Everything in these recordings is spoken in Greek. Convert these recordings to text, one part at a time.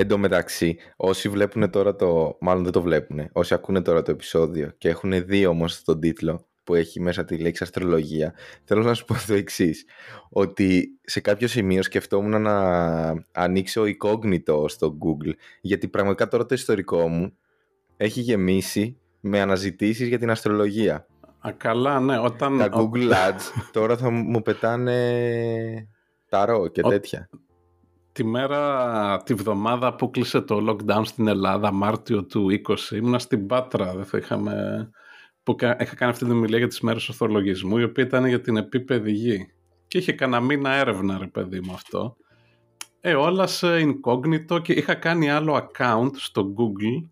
Εν τω μεταξύ, όσοι βλέπουν τώρα το. Μάλλον δεν το βλέπουν. Όσοι ακούνε τώρα το επεισόδιο και έχουν δει όμως τον τίτλο που έχει μέσα τη λέξη αστρολογία, θέλω να σου πω το εξής. Ότι σε κάποιο σημείο σκεφτόμουν να ανοίξω incognito στο Google. Γιατί πραγματικά τώρα το ιστορικό μου έχει γεμίσει με αναζητήσεις για την αστρολογία. Α, καλά, ναι. Όταν... Τα Google Ads τώρα θα μου πετάνε ταρό και τέτοια τη μέρα, τη βδομάδα που κλείσε το lockdown στην Ελλάδα, Μάρτιο του 20, ήμουνα στην Πάτρα, δεν θα είχαμε, που είχα κάνει αυτή τη ομιλία για τις μέρες ορθολογισμού, η οποία ήταν για την επίπεδη γη. Και είχε κανένα μήνα έρευνα, ρε παιδί μου αυτό. Ε, όλα σε incognito και είχα κάνει άλλο account στο Google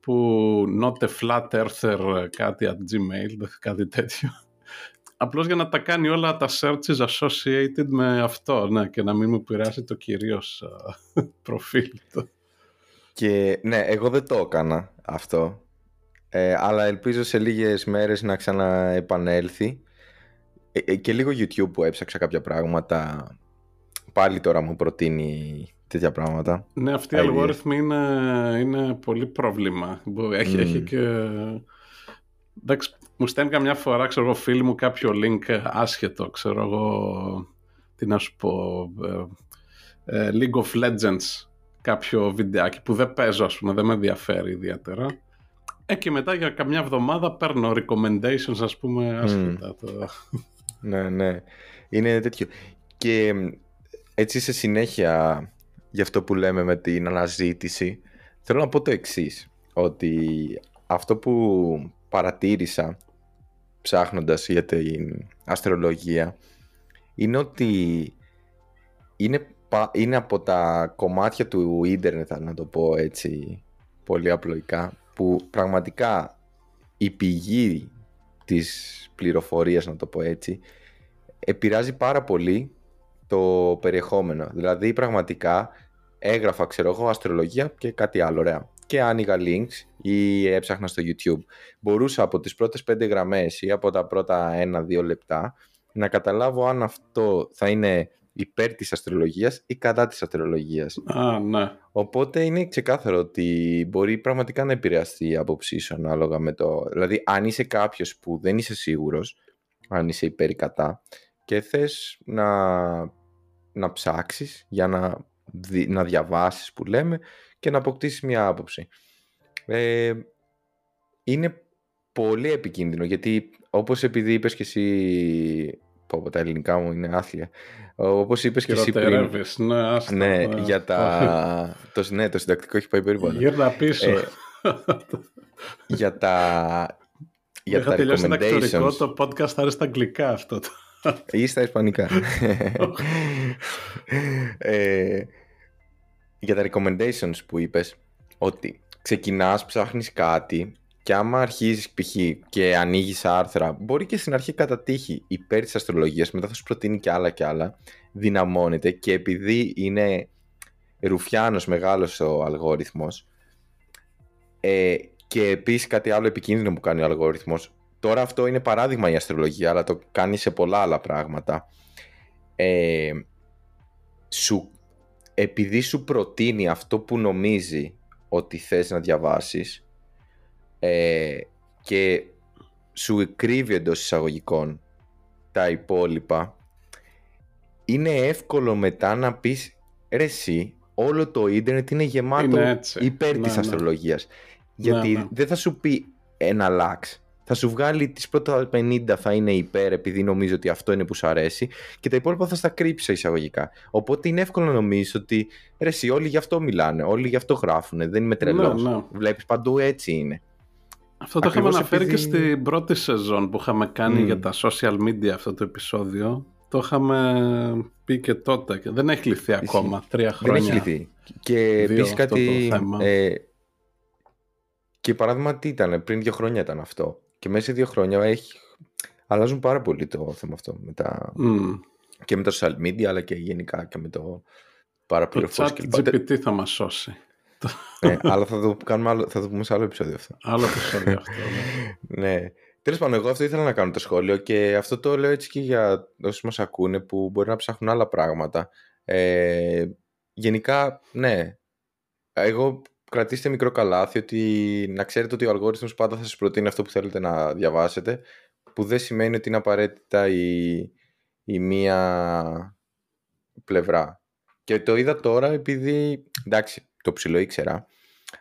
που not a flat earther κάτι at gmail, κάτι τέτοιο Απλώς για να τα κάνει όλα τα searches associated με αυτό, ναι, και να μην μου πειράσει το κυρίως προφίλ του. Και ναι, εγώ δεν το έκανα αυτό, ε, αλλά ελπίζω σε λίγες μέρες να ξαναεπανέλθει. Ε, ε, και λίγο YouTube που έψαξα κάποια πράγματα, πάλι τώρα μου προτείνει τέτοια πράγματα. Ναι, αυτή η αλγόριθμη είναι, είναι πολύ πρόβλημα. Έχει, έχει και... Εντάξει, μου στέλνει καμιά φορά, ξέρω εγώ, φίλοι μου κάποιο link άσχετο, ξέρω εγώ, τι να σου πω, ε, ε, League of Legends, κάποιο βιντεάκι που δεν παίζω, ας πούμε, δεν με ενδιαφέρει ιδιαίτερα. Ε, και μετά για καμιά εβδομάδα παίρνω recommendations, ας πούμε, άσχετα. Το... ναι, ναι. Είναι τέτοιο. Και έτσι σε συνέχεια για αυτό που λέμε με την αναζήτηση, θέλω να πω το εξής ότι αυτό που παρατήρησα ψάχνοντας για την αστρολογία είναι ότι είναι, είναι από τα κομμάτια του ίντερνετ να το πω έτσι πολύ απλοϊκά που πραγματικά η πηγή της πληροφορίας να το πω έτσι επηρεάζει πάρα πολύ το περιεχόμενο δηλαδή πραγματικά έγραφα ξέρω εγώ αστρολογία και κάτι άλλο ωραία και άνοιγα links ή έψαχνα στο YouTube. Μπορούσα από τις πρώτες πέντε γραμμές ή από τα πρώτα ένα-δύο λεπτά να καταλάβω αν αυτό θα είναι υπέρ της αστρολογίας ή κατά της αστρολογίας. Α, ναι. Οπότε είναι ξεκάθαρο ότι μπορεί πραγματικά να επηρεαστεί η άποψή σου ανάλογα με το... Δηλαδή αν είσαι κάποιος που δεν είσαι σίγουρος αν είσαι υπέρ ή κατά και θες να, να ψάξεις για να, να διαβάσεις που λέμε και να αποκτήσεις μια άποψη. Ε, είναι πολύ επικίνδυνο γιατί όπως επειδή είπες και εσύ πω, τα ελληνικά μου είναι άθλια. Όπως είπες και εσύ πριν. Ναι, ναι, για τα το, ναι, το συντακτικό έχει πάει περίπου γύρνα πίσω. Ε, για τα για Είχα τα recommendations. το podcast θα στα αγγλικά αυτό ή στα ισπανικά. Ε, για τα recommendations που είπες ότι ξεκινάς, ψάχνεις κάτι και άμα αρχίζεις π.χ. και ανοίγεις άρθρα μπορεί και στην αρχή κατά τύχη υπέρ της αστρολογίας μετά θα σου προτείνει και άλλα και άλλα δυναμώνεται και επειδή είναι ρουφιάνος μεγάλος ο αλγόριθμος ε, και επίσης κάτι άλλο επικίνδυνο που κάνει ο αλγόριθμος τώρα αυτό είναι παράδειγμα η αστρολογία αλλά το κάνει σε πολλά άλλα πράγματα ε, σου επειδή σου προτείνει αυτό που νομίζει ότι θες να διαβάσεις ε, και σου κρύβει εντός εισαγωγικών τα υπόλοιπα είναι εύκολο μετά να πεις ρε εσύ, όλο το ίντερνετ είναι γεμάτο υπέρ ναι, της ναι. αστρολογίας γιατί ναι, ναι. δεν θα σου πει ένα λάξ θα σου βγάλει τις πρώτα 50 θα είναι υπέρ επειδή νομίζει ότι αυτό είναι που σου αρέσει και τα υπόλοιπα θα στα κρύψει εισαγωγικά. Οπότε είναι εύκολο να νομίζεις ότι ρε εσύ όλοι γι' αυτό μιλάνε, όλοι γι' αυτό γράφουν, δεν είμαι τρελός. Ναι, ναι. Βλέπεις παντού έτσι είναι. Αυτό το είχαμε αναφέρει και στην πρώτη σεζόν που είχαμε κάνει για τα social media αυτό το επεισόδιο. Το είχαμε πει και τότε και δεν έχει λυθεί ακόμα, τρία χρόνια. Δεν έχει λυθεί. Και επίσης κάτι... Ε, και παράδειγμα τι ήταν, πριν δύο χρόνια ήταν αυτό. Και μέσα σε δύο χρόνια έχει... αλλάζουν πάρα πολύ το θέμα αυτό. Με τα... Και με τα social media, αλλά και γενικά και με το παραπληροφόρηση. Το chat GPT θα μας σώσει. Ναι, αλλά θα το, κάνουμε άλλο, θα το πούμε σε άλλο επεισόδιο αυτό. Άλλο επεισόδιο αυτό, ναι. ναι. Τέλος πάντων, εγώ αυτό ήθελα να κάνω το σχόλιο και αυτό το λέω έτσι και για όσους μας ακούνε που μπορεί να ψάχνουν άλλα πράγματα. Ε, γενικά, ναι. Εγώ κρατήστε μικρό καλάθι ότι να ξέρετε ότι ο αλγόριθμος πάντα θα σας προτείνει αυτό που θέλετε να διαβάσετε που δεν σημαίνει ότι είναι απαραίτητα η, η μία πλευρά. Και το είδα τώρα επειδή, εντάξει, το ψηλό ήξερα,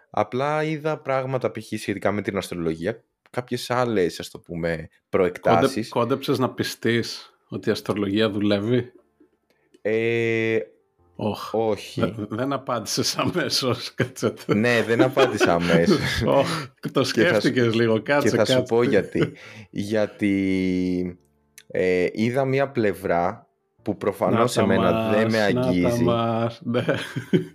απλά είδα πράγματα π.χ. σχετικά με την αστρολογία, κάποιες άλλες, ας το πούμε, προεκτάσεις. Κόντε, κόντεψες να πιστείς ότι η αστρολογία δουλεύει; Ε, Oh, όχι. Δεν απάντησες αμέσως. ναι, δεν απάντησα αμέσως. oh, το σκέφτηκες λίγο, κάτσε. Και θα σου πω γιατί. γιατί ε, είδα μία πλευρά που προφανώς σε μένα δεν με αγγίζει. Ναι.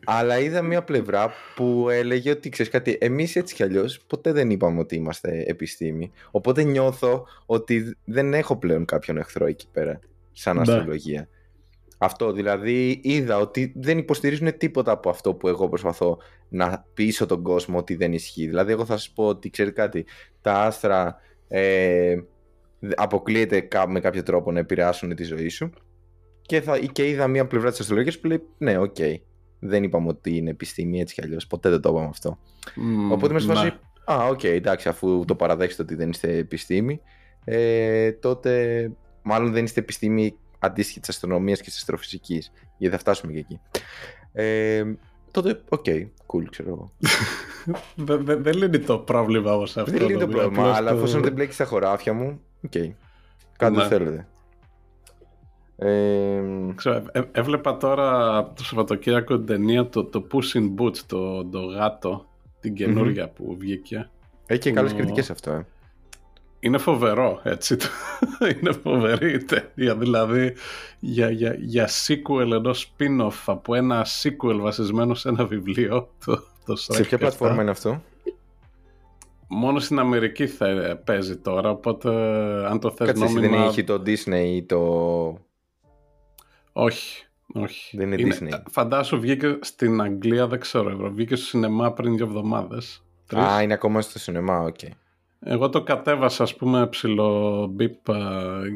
Αλλά είδα μία πλευρά που έλεγε ότι ξέρεις κάτι, εμείς έτσι κι αλλιώς ποτέ δεν είπαμε ότι είμαστε επιστήμη. Οπότε νιώθω ότι δεν έχω πλέον κάποιον εχθρό εκεί πέρα, σαν ναι. αστρολογία. Αυτό δηλαδή είδα ότι δεν υποστηρίζουν τίποτα από αυτό που εγώ προσπαθώ να πείσω τον κόσμο ότι δεν ισχύει. Δηλαδή εγώ θα σας πω ότι ξέρεις κάτι, τα άστρα ε, αποκλείεται με κάποιο τρόπο να επηρεάσουν τη ζωή σου και, θα, και είδα μία πλευρά της αστρολογίας που λέει ναι OK okay, δεν είπαμε ότι είναι επιστήμη έτσι κι αλλιώς ποτέ δεν το είπαμε αυτό. Mm, Οπότε μες σφάζει ναι. α OK okay, εντάξει αφού το παραδέχεστε ότι δεν είστε επιστήμη ε, τότε μάλλον δεν είστε επιστήμη αντίστοιχη της αστρονομίας και της αστροφυσικής. Γιατί θα φτάσουμε και εκεί. Ε, τότε, OK, okay, cool, ξέρω εγώ. δεν λύνει το πρόβλημα όμως αυτό. Δεν λύνει το πρόβλημα, αλλά εφόσον δεν μπλέκεις στα χωράφια μου, OK. Okay. Κάντε ναι. θέλετε. Ε, Ξέρω, ε, έβλεπα τώρα το Σαββατοκύριακο την ταινία το, το Puss in Boots, το, το γάτο, την καινούργια mm-hmm. που βγήκε. Έχει και καλές κριτικές αυτό, ε είναι φοβερό, έτσι. είναι φοβερή η ταινία. Δηλαδή, για, για, για sequel ενός spin-off από ένα sequel βασισμένο σε ένα βιβλίο. Το, το σε ποια πλατφόρμα είναι αυτό; Μόνο στην Αμερική θα παίζει τώρα, οπότε αν το θες Κάτσε, νόμιμα... δεν έχει το Disney ή το... Όχι, όχι. Δεν είναι, είναι Disney. Φαντάσου βγήκε στην Αγγλία, δεν ξέρω, βγήκε στο σινεμά πριν δύο εβδομάδες. Α, είναι ακόμα στο σινεμά, OK. Okay. Εγώ το κατέβασα, ας πούμε, ψιλό μπιπ,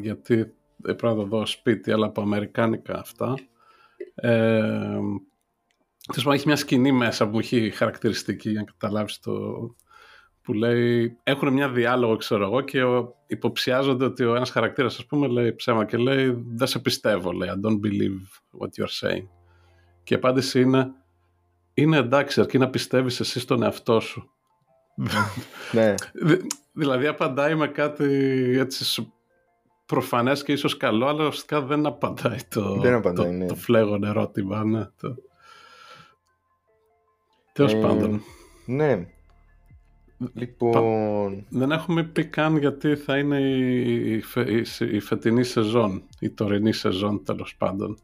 γιατί πρέπει να το δω σπίτι, αλλά από αμερικάνικα αυτά. Ε, έχει μια σκηνή μέσα που έχει χαρακτηριστική, για να καταλάβεις το... που λέει, έχουν μια διάλογο, ξέρω εγώ, και υποψιάζονται ότι ο ένας χαρακτήρας, ας πούμε, λέει ψέμα και λέει, δεν σε πιστεύω, λέει, I don't believe what you're saying. Και η απάντηση είναι, είναι εντάξει, αρκεί να πιστεύεις εσύ στον εαυτό σου ναι. Δηλαδή απαντάει με κάτι έτσι προφανές και ίσως καλό, αλλά ουσιαστικά δεν απαντάει το, δεν απαντάει, το, ναι. το φλέγον ερώτημα. Ναι, το... Τέλος ε, πάντων. Ναι. Λοιπόν... Δεν έχουμε πει καν γιατί θα είναι η, η, η, φετινή σεζόν, η τωρινή σεζόν τέλος πάντων.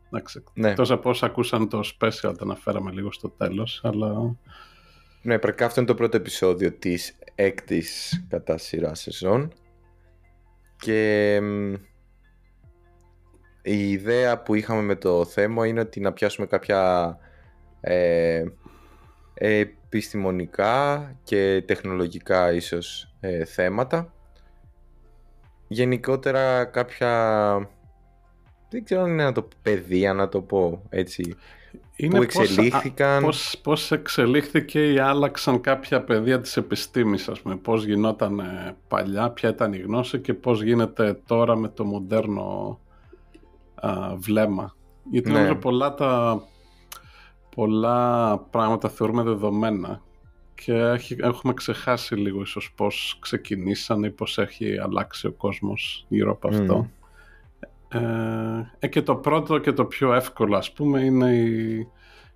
Ναι. Τόσο από όσα ακούσαν το special, το αναφέραμε λίγο στο τέλος, αλλά... Ναι, πρακτικά αυτό είναι το πρώτο επεισόδιο της έκτης κατά σειρά σεζόν και η ιδέα που είχαμε με το θέμα είναι ότι να πιάσουμε κάποια ε, επιστημονικά και τεχνολογικά ίσως ε, θέματα γενικότερα κάποια δεν ξέρω αν είναι να το παιδεία να το πω έτσι είναι που εξελίχθηκαν. Πώς, πώς, εξελίχθηκε ή άλλαξαν κάποια πεδία της επιστήμης, ας πούμε. Πώς γινόταν παλιά, ποια ήταν η γνώση και πώς γίνεται τώρα με το μοντέρνο α, βλέμμα. Γιατί ναι. νομίζω πολλά, τα, πολλά πράγματα θεωρούμε δεδομένα και έχουμε ξεχάσει λίγο ίσως πώς ξεκινήσαν ή πώς έχει αλλάξει ο κόσμος γύρω από αυτό. Ε, ε, και το πρώτο και το πιο εύκολο ας πούμε είναι η,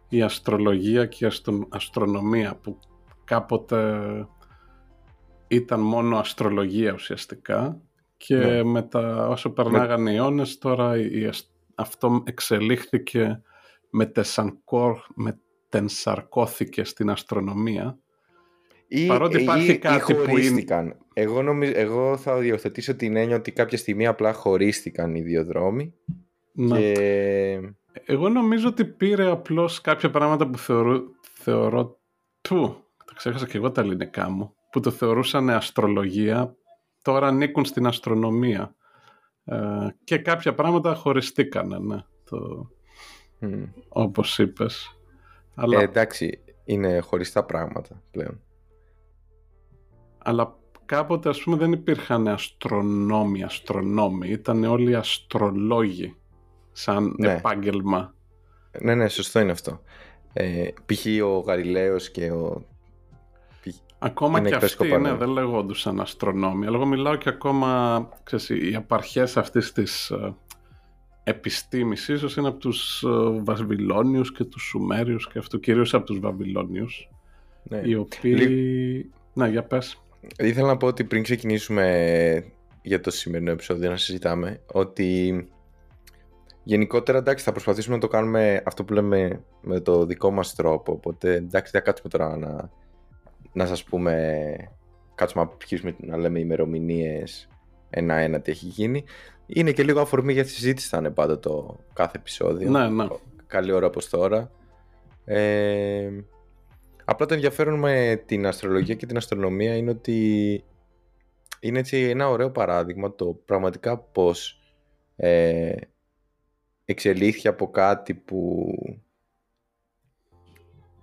η αστρολογία και η αστρονομία που κάποτε ήταν μόνο αστρολογία ουσιαστικά και ναι. μετά όσο περνάγανε οι αιώνες τώρα η, αυτό εξελίχθηκε μετενσαρκώθηκε στην αστρονομία ή, Παρότι υπάρχει ή, κάτι ή που είναι... Εγώ, νομίζω, εγώ θα διορθωτήσω την έννοια ότι κάποια στιγμή απλά χωρίστηκαν οι δύο δρόμοι. Ναι. Και... Εγώ νομίζω ότι πήρε απλώς κάποια πράγματα που θεωρώ, θεωρώ του, τα ξέχασα και εγώ τα ελληνικά μου, που το θεωρούσαν αστρολογία, τώρα ανήκουν στην αστρονομία. Ε, και κάποια πράγματα χωριστήκανε, ναι, το, mm. όπως είπες. Αλλά... Ε, εντάξει, είναι χωριστά πράγματα πλέον. Αλλά κάποτε ας πούμε δεν υπήρχαν αστρονόμοι, αστρονόμοι, ήταν όλοι αστρολόγοι σαν ναι. επάγγελμα. Ναι, ναι, σωστό είναι αυτό. Ε, π.χ. ο Γαλιλαίος και ο... Ακόμα και αυτοί, ναι, δεν λέγοντουσαν αστρονόμοι. Αλλά εγώ μιλάω και ακόμα, ξέρεις, οι απαρχές αυτής της ε, επιστήμης ίσως είναι από τους ε, Βαβυλώνιους και τους Σουμέριους και αυτό, κυρίως από τους Βαβυλώνιους. Ναι. Οι οποίοι... Ναι, για πες. Ήθελα να πω ότι πριν ξεκινήσουμε για το σημερινό επεισόδιο να συζητάμε ότι γενικότερα εντάξει θα προσπαθήσουμε να το κάνουμε αυτό που λέμε με το δικό μας τρόπο οπότε εντάξει θα κάτσουμε τώρα να, να σας πούμε κάτσουμε να αρχίσουμε να λέμε ημερομηνίες ένα-ένα τι έχει γίνει είναι και λίγο αφορμή για τη συζήτηση θα είναι πάντα το κάθε επεισόδιο ναι, ναι. καλή ώρα όπως τώρα ε, Απλά το ενδιαφέρον με την αστρολογία και την αστρονομία είναι ότι είναι έτσι ένα ωραίο παράδειγμα το πραγματικά πώς ε, εξελίχθηκε από κάτι που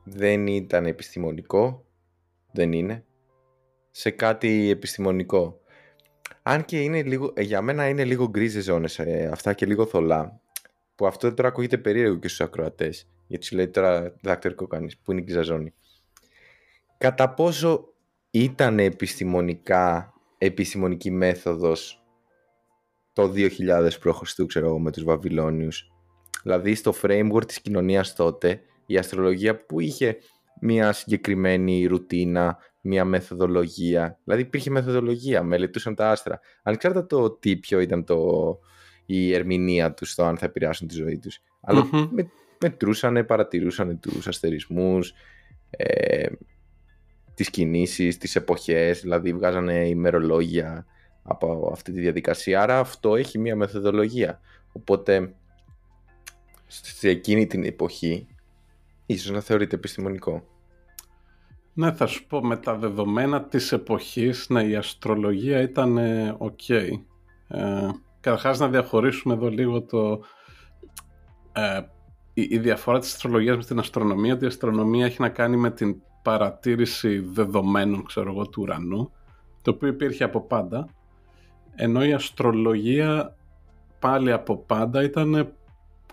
δεν ήταν επιστημονικό, δεν είναι, σε κάτι επιστημονικό. Αν και είναι λίγο, ε, για μένα είναι λίγο γκρίζε ζώνες ε, αυτά και λίγο θολά, που αυτό τώρα ακούγεται περίεργο και στους ακροατές, γιατί σου λέει τώρα διδακτορικό κανείς, που είναι η γκρίζα ζώνη κατά πόσο ήταν επιστημονικά, επιστημονική μέθοδος το 2000 π.Χ. ξέρω εγώ με τους Βαβυλώνιους; Δηλαδή στο framework της κοινωνίας τότε η αστρολογία που είχε μια συγκεκριμένη ρουτίνα, μια μεθοδολογία. Δηλαδή υπήρχε μεθοδολογία, μελετούσαν τα άστρα. Ανεξάρτητα το τι ποιο ήταν το, η ερμηνεία τους στο αν θα επηρεάσουν τη ζωή τους. Αλλά mm-hmm. με, μετρούσαν, παρατηρούσαν τους αστερισμούς, ε, τις κινήσεις, τις εποχές, δηλαδή βγάζανε ημερολόγια από αυτή τη διαδικασία. Άρα αυτό έχει μία μεθοδολογία. Οπότε σε εκείνη την εποχή ίσως να θεωρείται επιστημονικό. Ναι, θα σου πω, με τα δεδομένα της εποχής, ναι, η αστρολογία ήταν ok. Ε, καταρχάς να διαχωρίσουμε εδώ λίγο το... Ε, η, η διαφορά της αστρολογίας με την αστρονομία, ότι η αστρονομία έχει να κάνει με την παρατήρηση δεδομένων, ξέρω εγώ, του ουρανού, το οποίο υπήρχε από πάντα, ενώ η αστρολογία πάλι από πάντα ήταν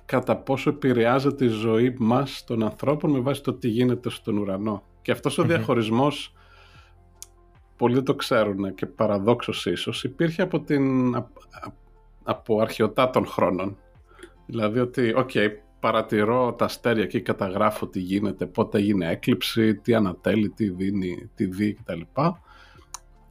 κατά πόσο επηρεάζεται η ζωή μας των ανθρώπων με βάση το τι γίνεται στον ουρανό. Και αυτός ο διαχωρισμός, πολλοί το ξέρουν και παραδόξως ίσως, υπήρχε από, την, από αρχαιοτάτων χρόνων. Δηλαδή ότι, οκ, παρατηρώ τα αστέρια και καταγράφω τι γίνεται, πότε έγινε έκλειψη, τι ανατέλλει, τι δύνει, τι δει κτλ.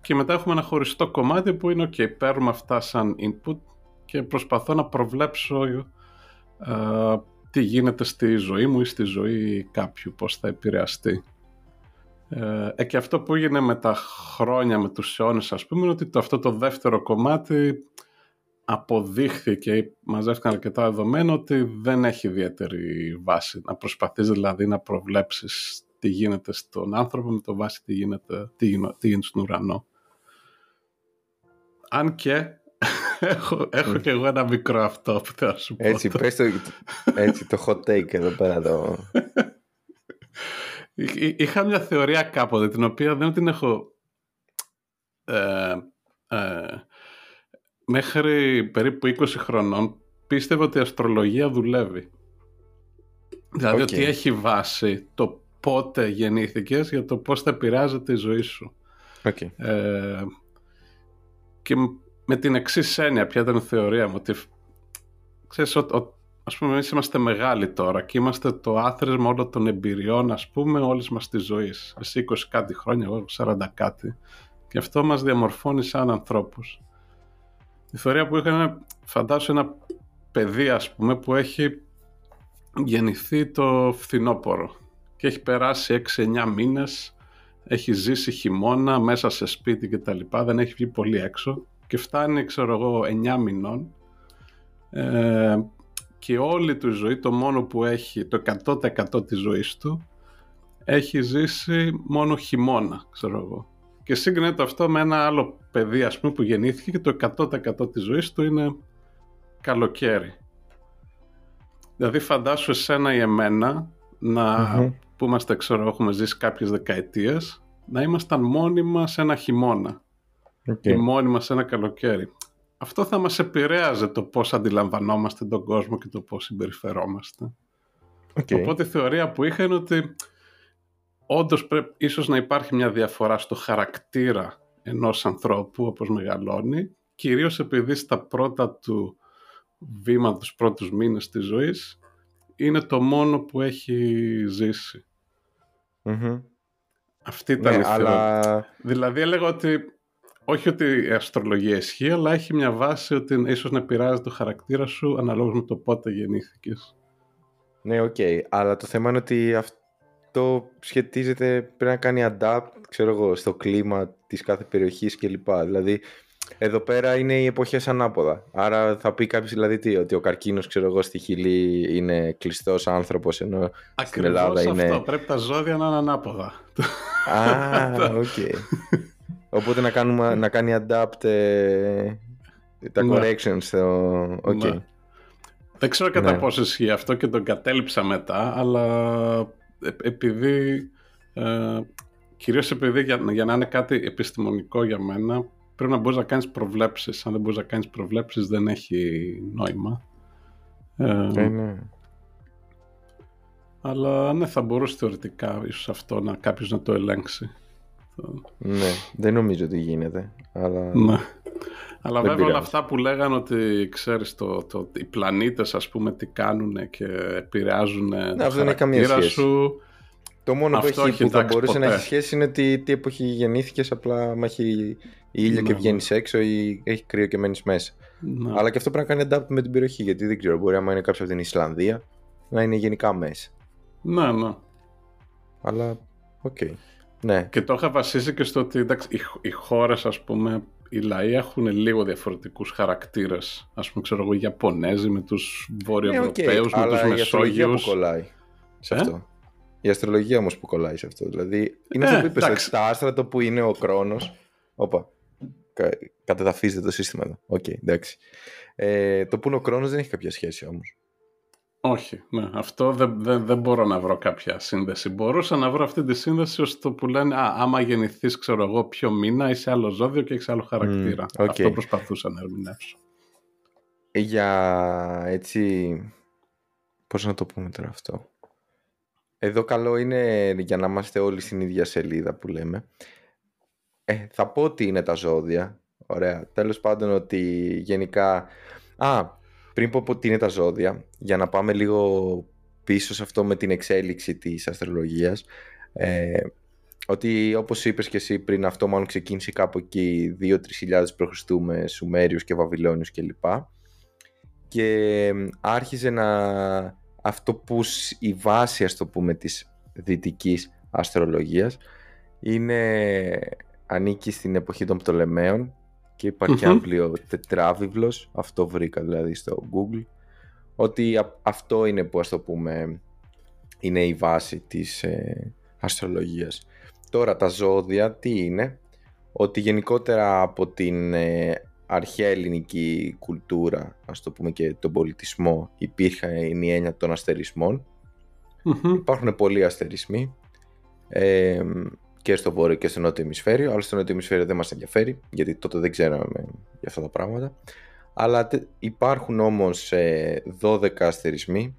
Και μετά έχουμε ένα χωριστό κομμάτι που είναι ok, παίρνουμε αυτά σαν input και προσπαθώ να προβλέψω ε, τι γίνεται στη ζωή μου ή στη ζωή κάποιου, πώς θα επηρεαστεί. Ε, ε και αυτό που έγινε με τα χρόνια, με τους αιώνες ας πούμε, είναι ότι το, αυτό το δεύτερο κομμάτι αποδείχθηκε, μαζεύτηκαν αρκετά δεδομένα ότι δεν έχει ιδιαίτερη βάση. Να προσπαθείς δηλαδή να προβλέψεις τι γίνεται στον άνθρωπο με το βάση τι γίνεται, τι γίνεται, τι γίνεται στον ουρανό. Αν και έχω, έχω και εγώ ένα μικρό αυτό που θέλω να σου πω. Έτσι, πες το, έτσι, το hot take εδώ πέρα. εδώ. Είχα μια θεωρία κάποτε την οποία δεν την έχω ε, ε, μέχρι περίπου 20 χρονών πίστευα ότι η αστρολογία δουλεύει. Δηλαδή ότι έχει βάση το πότε γεννήθηκες για το πώς θα επηρεάζεται η ζωή σου. Okay. Ε, και με την εξής έννοια, ποια ήταν η θεωρία μου, ότι ξέρεις, ο, ο, ας πούμε εμείς είμαστε μεγάλοι τώρα και είμαστε το άθροισμα όλων των εμπειριών, ας πούμε, όλης μας της ζωής. Εσύ 20 κάτι χρόνια, εγώ 40 κάτι. Και αυτό μας διαμορφώνει σαν ανθρώπους. Η θεωρία που είχα φαντάσου ένα παιδί ας πούμε που έχει γεννηθεί το φθινόπωρο και έχει περάσει 6-9 μήνες, έχει ζήσει χειμώνα μέσα σε σπίτι και τα λοιπά, δεν έχει βγει πολύ έξω και φτάνει ξέρω εγώ 9 μηνών ε, και όλη του ζωή το μόνο που έχει, το 100% της ζωής του, έχει ζήσει μόνο χειμώνα, ξέρω εγώ. Και σύγκρινε το αυτό με ένα άλλο παιδί, ας πούμε, που γεννήθηκε και το 100% της ζωής του είναι καλοκαίρι. Δηλαδή φαντάσου εσένα ή εμένα να, που είμαστε, ξέρω, έχουμε ζήσει κάποιες δεκαετίες, να ήμασταν μόνιμα σε ένα χειμώνα okay. ή μόνιμα σε ένα καλοκαίρι. Αυτό θα μας επηρέαζε το πώς αντιλαμβανόμαστε τον κόσμο και το πώς συμπεριφερόμαστε. Okay. Οπότε η θεωρία που είχα είναι ότι όντως πρέπει ίσως να υπάρχει μια διαφορά στο χαρακτήρα ενός ανθρώπου όπως μεγαλώνει, κυρίως επειδή στα πρώτα του βήματα, τους πρώτους μήνες της ζωής, είναι το μόνο που έχει ζήσει. Αυτή ήταν ναι, η αλλά... Δηλαδή έλεγα ότι όχι ότι η αστρολογία ισχύει, αλλά έχει μια βάση ότι ίσως να επηρεάζει το χαρακτήρα σου αναλόγως με το πότε γεννήθηκες. Ναι, OK. Okay. Αλλά το θέμα είναι ότι αυτό σχετίζεται, πρέπει να κάνει adapt, ξέρω εγώ, στο κλίμα της κάθε περιοχής κλπ. Δηλαδή, εδώ πέρα είναι οι εποχές ανάποδα. Άρα θα πει κάποιος δηλαδή τι, ότι ο καρκίνος, ξέρω εγώ, στη Χιλή είναι κλειστός άνθρωπος, ενώ Ακριβώς στην Ελλάδα αυτό. είναι. Αυτό. Πρέπει τα ζώδια να είναι ανάποδα. Α, OK. Okay. Οπότε να, κάνουμε, να κάνει adapt ε, τα ναι. corrections. Στο... Okay. Ναι. Δεν ξέρω κατά ναι. πόσο ισχύει αυτό και το εγκατέλειψα μετά, αλλά ε, επειδή. Ε, κυρίως επειδή για, για να είναι κάτι επιστημονικό για μένα πρέπει να μπορείς να κάνεις προβλέψεις. Αν δεν μπορείς να κάνεις προβλέψεις δεν έχει νόημα. Ε, ναι. Αλλά ναι, θα μπορούσε θεωρητικά ίσως αυτό να κάποιος να το ελέγξει. Ναι, δεν νομίζω ότι γίνεται. Αλλά, ναι. αλλά βέβαια όλα αυτά που λέγανε ότι ξέρεις το, το, οι πλανήτες ας πούμε τι κάνουν και επηρεάζουν ναι, το χαρακτήρα σου το μόνο Αυτό που, έχει, που θα μπορούσε ποτέ. να έχει σχέση είναι τι, τι εποχή γεννήθηκες, απλά άμα έχει ήλιο και ναι, βγαίνεις ναι. έξω ή έχει κρύο και μένεις μέσα. Ναι. Αλλά και αυτό πρέπει να κάνει adapt με την περιοχή, γιατί δεν ξέρω, μπορεί άμα είναι κάποιος από την Ισλανδία να είναι γενικά μέσα. Ναι, ναι. Αλλά, OK. Okay. Ναι. Και το είχα βασίσει και στο ότι εντάξει, οι, οι χώρες, ας πούμε, οι λαοί έχουν λίγο διαφορετικούς χαρακτήρες. Ας πούμε, ξέρω εγώ, οι Ιαπωνέζοι με τους Βορειοευρωπαίους, ναι, okay, με τους Μεσόγειους. κολλάει σε ε; αυτό. Η αστρολογία όμως που κολλάει σε αυτό. Δηλαδή, είναι αυτό ε, που είπες, ότι τα άστρα το που είναι ο Κρόνος. Όπα. Κα, κατεδαφίζεται το σύστημα εδώ. OK, okay, εντάξει. Ε, το που είναι ο Κρόνος δεν έχει κάποια σχέση όμως. Όχι, ναι. Αυτό δεν, δεν, δεν μπορώ να βρω κάποια σύνδεση. Μπορούσα να βρω αυτή τη σύνδεση ώστε το που λένε Α, άμα γεννηθείς, ξέρω εγώ, ποιο μήνα, είσαι άλλο ζώδιο και έχεις άλλο χαρακτήρα. Mm, okay. Αυτό προσπαθούσα να ερμηνεύσω. Για έτσι. Πώς να το πούμε τώρα αυτό. Εδώ καλό είναι για να είμαστε όλοι στην ίδια σελίδα που λέμε. Ε, θα πω ότι είναι τα ζώδια. Ωραία. Τέλος πάντων ότι γενικά... Α, πριν πω ότι είναι τα ζώδια, για να πάμε λίγο πίσω σε αυτό με την εξέλιξη της αστρολογίας, ε, ότι όπως είπες και εσύ πριν αυτό μάλλον ξεκίνησε κάπου εκεί 2-3 χιλιάδες π.Χ. με Σουμέριους και Βαβυλώνιους κλπ. Και άρχιζε να αυτό που η βάση ας το πούμε της δυτικής αστρολογίας είναι ανήκει στην εποχή των Πτολεμαίων και υπάρχει mm-hmm. τετράβιβλος, αυτό βρήκα δηλαδή στο Google, ότι αυτό είναι που ας το πούμε είναι η βάση της ε, αστρολογίας. Τώρα τα ζώδια τι είναι, ότι γενικότερα από την ε, αρχαία ελληνική κουλτούρα, ας το πούμε και τον πολιτισμό, υπήρχε η έννοια των αστερισμων Υπάρχουν πολλοί αστερισμοί ε, και στο βόρειο και στο νότιο ημισφαίριο, αλλά στο νότιο ημισφαίριο δεν μας ενδιαφέρει, γιατί τότε δεν ξέραμε για αυτά τα πράγματα. Αλλά υπάρχουν όμως ε, 12 αστερισμοί.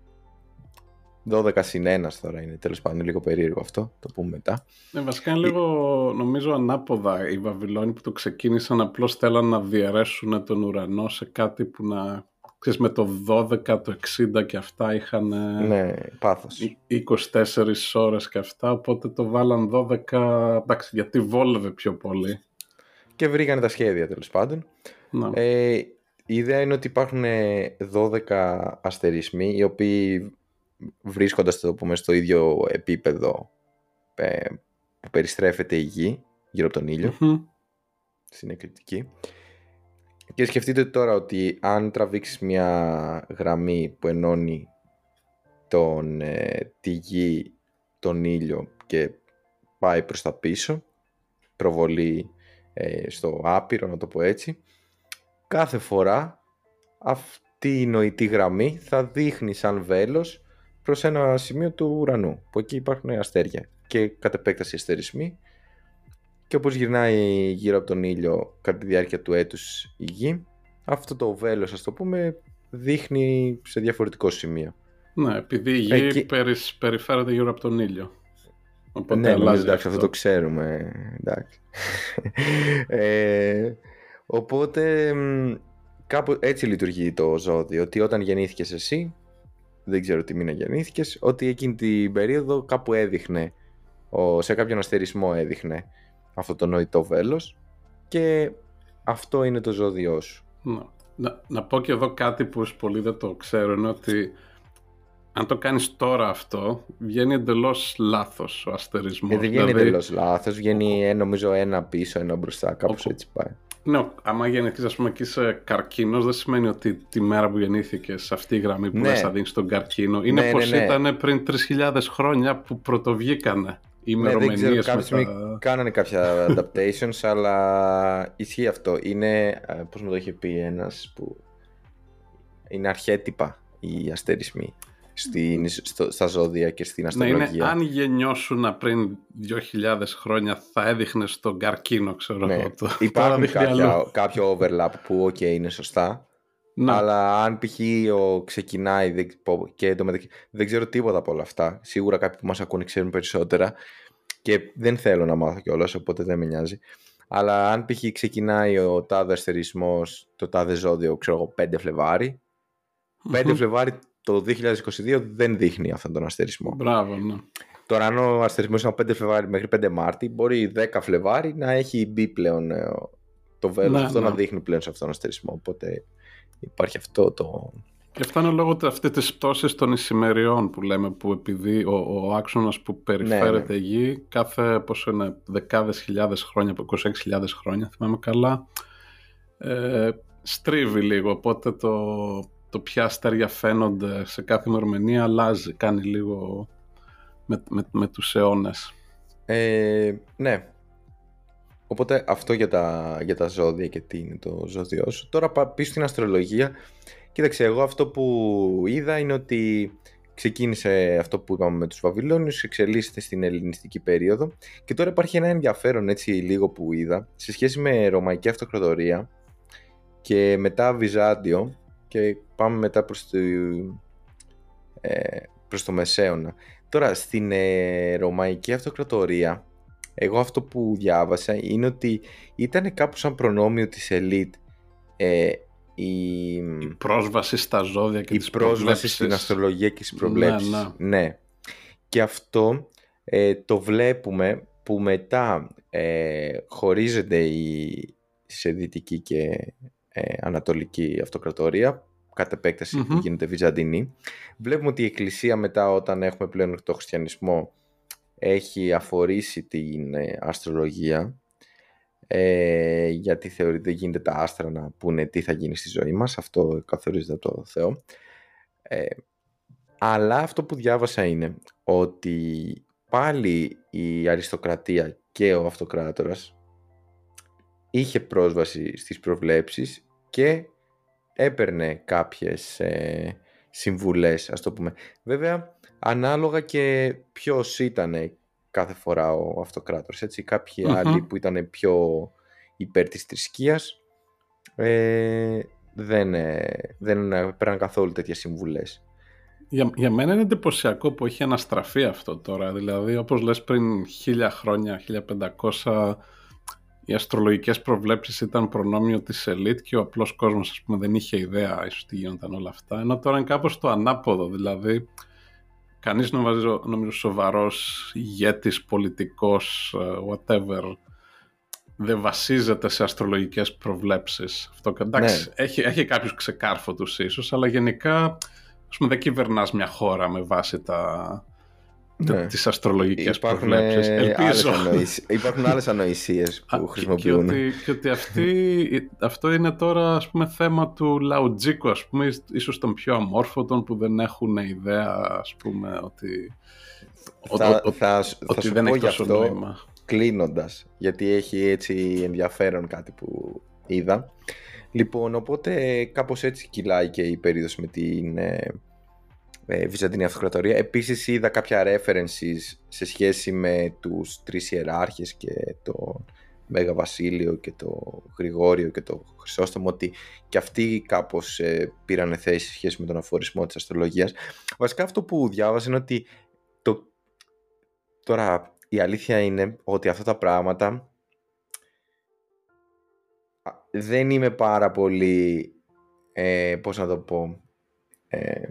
12 συν 1 τώρα είναι. Τέλος πάντων λίγο περίεργο αυτό, το πούμε μετά. Ναι, βασικά είναι λίγο νομίζω ανάποδα οι Βαβυλώνοι που το ξεκίνησαν. Απλώς θέλαν να διαιρέσουν τον ουρανό σε κάτι που να ξέρεις με το 12, το 60 και αυτά είχαν ναι, πάθος. 24 ώρες και αυτά, οπότε το βάλαν 12, εντάξει γιατί βόλευε πιο πολύ. Και βρήκαν τα σχέδια τέλος πάντων. Ναι. Ε, η ιδέα είναι ότι υπάρχουν 12 αστερισμοί οι οποίοι βρίσκοντας το πούμε στο ίδιο επίπεδο ε, που περιστρέφεται η γη γύρω από τον ήλιο στην εκρηκτική Και σκεφτείτε τώρα ότι αν τραβήξεις μια γραμμή που ενώνει τον, ε, τη γη, τον ήλιο και πάει προς τα πίσω, προβολή ε, στο άπειρο να το πω έτσι, κάθε φορά αυτή η νοητή γραμμή θα δείχνει σαν βέλος προς ένα σημείο του ουρανού, που εκεί υπάρχουν αστέρια. Και κατ' επέκταση αστερισμοί και όπως γυρνάει γύρω από τον ήλιο κατά τη διάρκεια του έτους η γη, αυτό το βέλος, ας το πούμε, δείχνει σε διαφορετικό σημείο. Ναι, επειδή η γη Εκεί... περιφέρεται γύρω από τον ήλιο. Οπότε ναι, νομίζω, εντάξει, αυτό. το ξέρουμε. Εντάξει. ε, οπότε κάπου έτσι λειτουργεί το ζώδιο, ότι όταν γεννήθηκες εσύ, δεν ξέρω τι μήνα γεννήθηκες, ότι εκείνη την περίοδο κάπου έδειχνε, σε κάποιον αστερισμό έδειχνε αυτό το νοητό βέλος και αυτό είναι το ζώδιό σου. Να, να, να πω και εδώ κάτι που πολλοί δεν το ξέρουν, ότι αν το κάνεις τώρα αυτό, βγαίνει εντελώς λάθος ο αστερισμός. Ε, δεν βγαίνει δηλαδή... εντελώς λάθος, βγαίνει ε, νομίζω ένα πίσω, ένα μπροστά, κάπως έτσι πάει. Ναι, άμα γεννηθείς ας πούμε και είσαι καρκίνος, δεν σημαίνει ότι τη μέρα που γεννήθηκες αυτή η γραμμή που ναι. θα δίνεις τον καρκίνο. Είναι ναι, πως ναι, ναι. ήταν πριν 3.000 χρόνια που πρωτοβγήκανε οι ναι, δεν ξέρω, κάποια κάνανε κάποια adaptations, αλλά ισχύει αυτό. Είναι, ε, πώς μου το είχε πει ένας που είναι αρχέτυπα οι αστερισμοί στην, στο, στα ζώδια και στην αστρολογία. Ναι, είναι, αν γεννιώσουν πριν 2.000 χρόνια θα έδειχνες στον καρκίνο, ξέρω ναι. εγώ. Υπάρχει κάποιο overlap που ok είναι σωστά. Να. Αλλά αν π.χ. ξεκινάει και το δεν ξέρω τίποτα από όλα αυτά. Σίγουρα κάποιοι που μας ακούνε ξέρουν περισσότερα και δεν θέλω να μάθω κιόλας, οπότε δεν με νοιάζει. Αλλά αν π.χ. ξεκινάει ο τάδε αστερισμός, το τάδε ζώδιο, ξέρω εγώ, 5 Φλεβάρι, 5 Φλεβάρι το 2022 δεν δείχνει αυτόν τον αστερισμό. Μπράβο, ναι. Τώρα, αν ο αστερισμός είναι από 5 Φλεβάρι μέχρι 5 Μάρτι, μπορεί 10 Φλεβάρι να έχει μπει πλέον ε, το βέλος ναι, αυτό ναι. να δείχνει πλέον σε αυτόν τον αστερισμό. Οπότε υπάρχει αυτό το. Και αυτό είναι λόγω αυτή τη πτώση των ησημεριών που λέμε, που επειδή ο, ο άξονας που περιφέρεται ναι, ναι. γη, κάθε πόσο είναι δεκάδες χιλιάδες χρόνια, από 26.000 χρόνια, θυμάμαι καλά, ε, στρίβει λίγο. Οπότε το, το ποια αστέρια φαίνονται σε κάθε ημερομηνία αλλάζει, κάνει λίγο με, με, με τους αιώνες. Ε, ναι. Οπότε αυτό για τα, για τα ζώδια και τι είναι το ζώδιό σου. Τώρα πίσω στην αστρολογία. Κοίταξε, εγώ αυτό που είδα είναι ότι ξεκίνησε αυτό που είπαμε με τους Βαβυλώνιους, εξελίσσεται στην ελληνιστική περίοδο και τώρα υπάρχει ένα ενδιαφέρον έτσι λίγο που είδα σε σχέση με Ρωμαϊκή Αυτοκρατορία και μετά Βυζάντιο και πάμε μετά προς το, ε, προς το Μεσαίωνα. Τώρα, στην ε, Ρωμαϊκή Αυτοκρατορία, εγώ αυτό που διάβασα είναι ότι ήταν κάπου σαν προνόμιο της ελίτ ε, η... η πρόσβαση στα ζώδια και η τις πρόσβαση στην αστρολογία και τις προβλέψεις. Ναι, ναι. ναι. Και αυτό ε, το βλέπουμε που μετά ε, χωρίζεται η, σε δυτική και ε, ανατολική αυτοκρατορία, κατ' επεκταση που γίνεται βυζαντινή. Βλέπουμε ότι η Εκκλησία μετά όταν έχουμε πλέον το χριστιανισμό έχει αφορήσει την ε, αστρολογία ε, γιατί θεωρεί δεν γίνεται τα άστρα να πούνε τι θα γίνει στη ζωή μας. Αυτό καθορίζεται από το Θεό. Ε, αλλά αυτό που διάβασα είναι ότι πάλι η αριστοκρατία και ο αυτοκράτορας είχε πρόσβαση στις προβλέψεις και έπαιρνε κάποιες ε, συμβουλές, ας το πούμε. Βέβαια, ανάλογα και ποιος ήταν κάθε φορά ο αυτοκράτορας, έτσι. άλλοι που ήταν πιο υπέρ της θρησκείας ε, δεν, ε, δεν έπαιρναν καθόλου τέτοιες συμβουλές. Για, για μένα είναι εντυπωσιακό που έχει αναστραφεί αυτό τώρα. Δηλαδή, όπως λες πριν χίλια χρόνια, 1500 οι αστρολογικές προβλέψεις ήταν προνόμιο της ελίτ και ο απλός κόσμος ας πούμε, δεν είχε ιδέα ίσως τι γίνονταν όλα αυτά. Ενώ τώρα είναι κάπως το ανάποδο, δηλαδή κανείς νομίζω, νομίζω σοβαρός ηγέτης, πολιτικός, ε, whatever, δεν βασίζεται σε αστρολογικές προβλέψεις. Αυτό, εντάξει, ναι. έχει, έχει κάποιους ξεκάρφωτους ίσως, αλλά γενικά ας πούμε, δεν κυβερνάς μια χώρα με βάση τα, ναι. τις αστρολογικές υπάρχουν, προβλέψεις. Ελπίζω. Άλλες υπάρχουν άλλες ανοησίες που χρησιμοποιούν. Και, ότι, και ότι αυτή, αυτό είναι τώρα ας πούμε, θέμα του λαουτζίκου, ας πούμε, ίσως των πιο αμόρφωτων που δεν έχουν ιδέα ας πούμε, ότι, θα, ο, θα, ότι θα δεν έχει τόσο νόημα. Κλείνοντας, γιατί έχει έτσι ενδιαφέρον κάτι που είδα. Λοιπόν, οπότε κάπως έτσι κυλάει και η περίοδος με την ε, ε, Βυζαντινή Αυτοκρατορία. Επίσης είδα κάποια references σε σχέση με τους τρεις ιεράρχες και το Μέγα Βασίλειο και το Γρηγόριο και το Χρυσόστομο ότι και αυτοί κάπως ε, πήραν θέση σε σχέση με τον αφορισμό της αστρολογίας. Βασικά αυτό που διάβαζα είναι ότι το... τώρα η αλήθεια είναι ότι αυτά τα πράγματα δεν είμαι πάρα πολύ ε, πώς να το πω ε,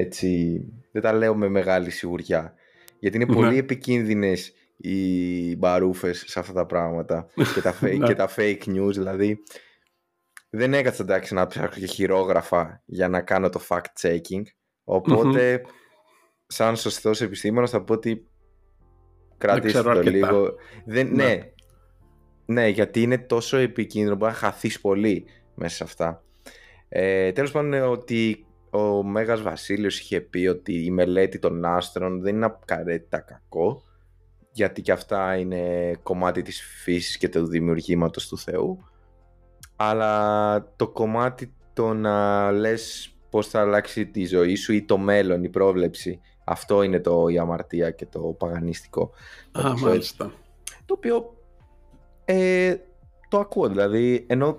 έτσι, δεν τα λέω με μεγάλη σιγουριά. Γιατί είναι πολύ ναι. επικίνδυνες οι μπαρούφες σε αυτά τα πράγματα και τα, fake, ναι. και τα fake news. Δηλαδή, δεν έκατσα εντάξει να ψάχνω και χειρόγραφα για να κάνω το fact checking. Οπότε, σαν σωστός επιστήμονας θα πω ότι κρατήστε το λίγο. Δεν, ναι. ναι. ναι. γιατί είναι τόσο επικίνδυνο που να χαθείς πολύ μέσα σε αυτά. Ε, τέλος πάντων, ότι ο Μέγας Βασίλειος είχε πει ότι η μελέτη των άστρων δεν είναι απαραίτητα κακό γιατί και αυτά είναι κομμάτι της φύσης και του δημιουργήματος του Θεού αλλά το κομμάτι το να λες πώς θα αλλάξει τη ζωή σου ή το μέλλον, η πρόβλεψη αυτό είναι το η αμαρτία και το παγανίστικο Α, μάλιστα. το οποίο ε, το ακούω δηλαδή ενώ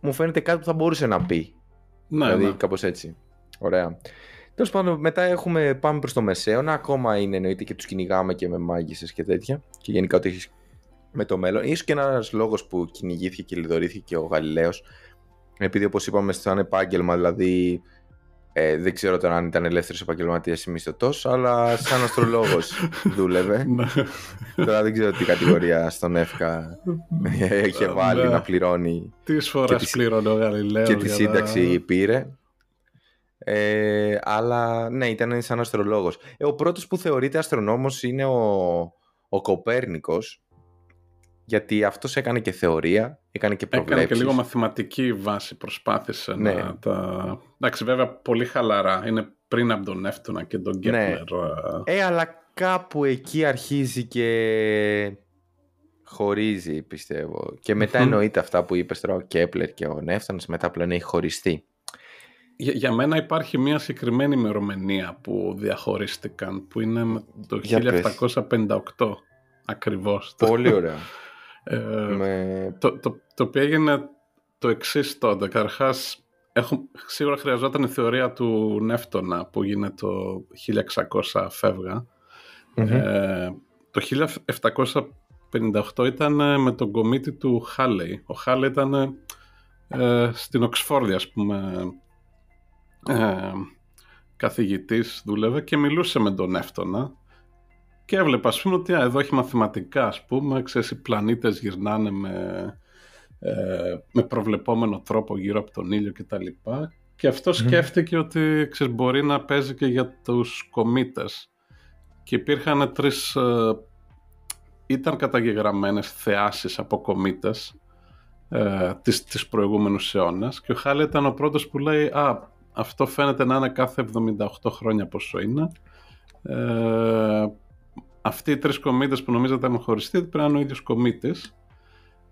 μου φαίνεται κάτι που θα μπορούσε να πει ναι, δηλαδή ναι. κάπως έτσι Ωραία. Τέλος πάντων, μετά έχουμε, πάμε προς το μεσαίωνα. Ακόμα είναι εννοείται και τους κυνηγάμε και με μάγισσες και τέτοια. Και γενικά ότι έχεις με το μέλλον. σω και ένας λόγος που κυνηγήθηκε και λιδωρήθηκε ο Γαλιλαίος. Επειδή όπως είπαμε, σαν επάγγελμα, δηλαδή ε, δεν ξέρω τώρα αν ήταν ελεύθερος επαγγελματίας ή μισθωτός, αλλά σαν αστρολόγος δούλευε. Ναι. τώρα δεν ξέρω τι κατηγορία στον ΕΦΚΑ είχε βάλει ναι. να πληρώνει. Τι φορές πλήρωνε ο Γαλιλαίος. Και τη σύνταξη πήρε. Ε, αλλά ναι, ήταν σαν αστρολόγος. Ε, ο πρώτος που θεωρείται αστρονόμος είναι ο, ο Κοπέρνικος, γιατί αυτός έκανε και θεωρία, έκανε και προβλέψεις. Έκανε και λίγο μαθηματική βάση, προσπάθησε ναι. να τα... Εντάξει, βέβαια, πολύ χαλαρά. Είναι πριν από τον Εύτονα και τον Κέπλερ. Ναι. Ε, αλλά κάπου εκεί αρχίζει και χωρίζει, πιστεύω. Και μετά εννοείται αυτά που είπες τώρα ο Κέπλερ και ο Νεύτωνας, μετά πλέον έχει χωριστεί. Για, για μένα υπάρχει μια συγκεκριμένη ημερομηνία που διαχωρίστηκαν, που είναι το 1758 ακριβώς. Πολύ ωραία. ε, το, το, το οποίο έγινε το εξής τότε. Καταρχάς, σίγουρα χρειαζόταν η θεωρία του Νεύτωνα που γίνεται το 1600 φευγα ε, το 1758 ήταν με τον κομίτη του Χάλεϊ. Ο Χάλεϊ ήταν ε, στην Οξφόρδη, ας πούμε, ε, καθηγητής δούλευε και μιλούσε με τον Εύτονα και έβλεπα ας πούμε ότι εδώ έχει μαθηματικά ας πούμε, ξέρεις οι πλανήτες γυρνάνε με, ε, με προβλεπόμενο τρόπο γύρω από τον ήλιο κτλ. Και, και αυτό σκέφτηκε ότι ξέρεις, μπορεί να παίζει και για τους κομήτες. Και υπήρχαν τρεις, ε, ήταν καταγεγραμμένες θεάσεις από κομήτες ε, της, της προηγούμενους αιώνας και ο Χάλε ήταν ο πρώτος που λέει «Α, αυτό φαίνεται να είναι κάθε 78 χρόνια πόσο είναι. Ε, αυτοί οι τρεις κομίτες που νομίζετε έχουν χωριστεί πρέπει να είναι ο ίδιος κομίτης.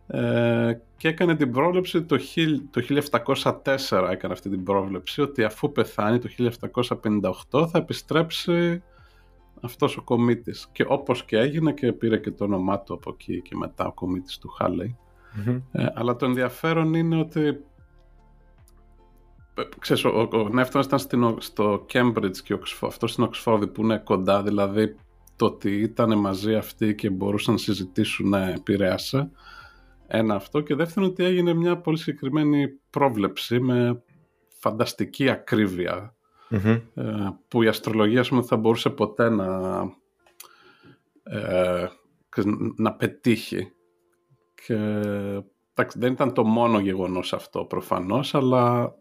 Ε, και έκανε την πρόβλεψη το, το 1704 έκανε αυτή την πρόβλεψη ότι αφού πεθάνει το 1758 θα επιστρέψει αυτός ο κομίτης και όπως και έγινε και πήρε και το όνομά του από εκεί και μετά ο κομίτης του χαλεϊ ε, αλλά το ενδιαφέρον είναι ότι ξέρεις, ο, ο Νεύτωνας ήταν στην, στο Cambridge και αυτό στην Οξφόρδη που είναι κοντά, δηλαδή το ότι ήταν μαζί αυτοί και μπορούσαν να συζητήσουν να επηρέασε. Ένα αυτό και δεύτερον ότι έγινε μια πολύ συγκεκριμένη πρόβλεψη με φανταστική ε, που η αστρολογία πούμε, θα μπορούσε ποτέ να, ε, να πετύχει. Και δεν ήταν το μόνο γεγονός αυτό προφανώς, αλλά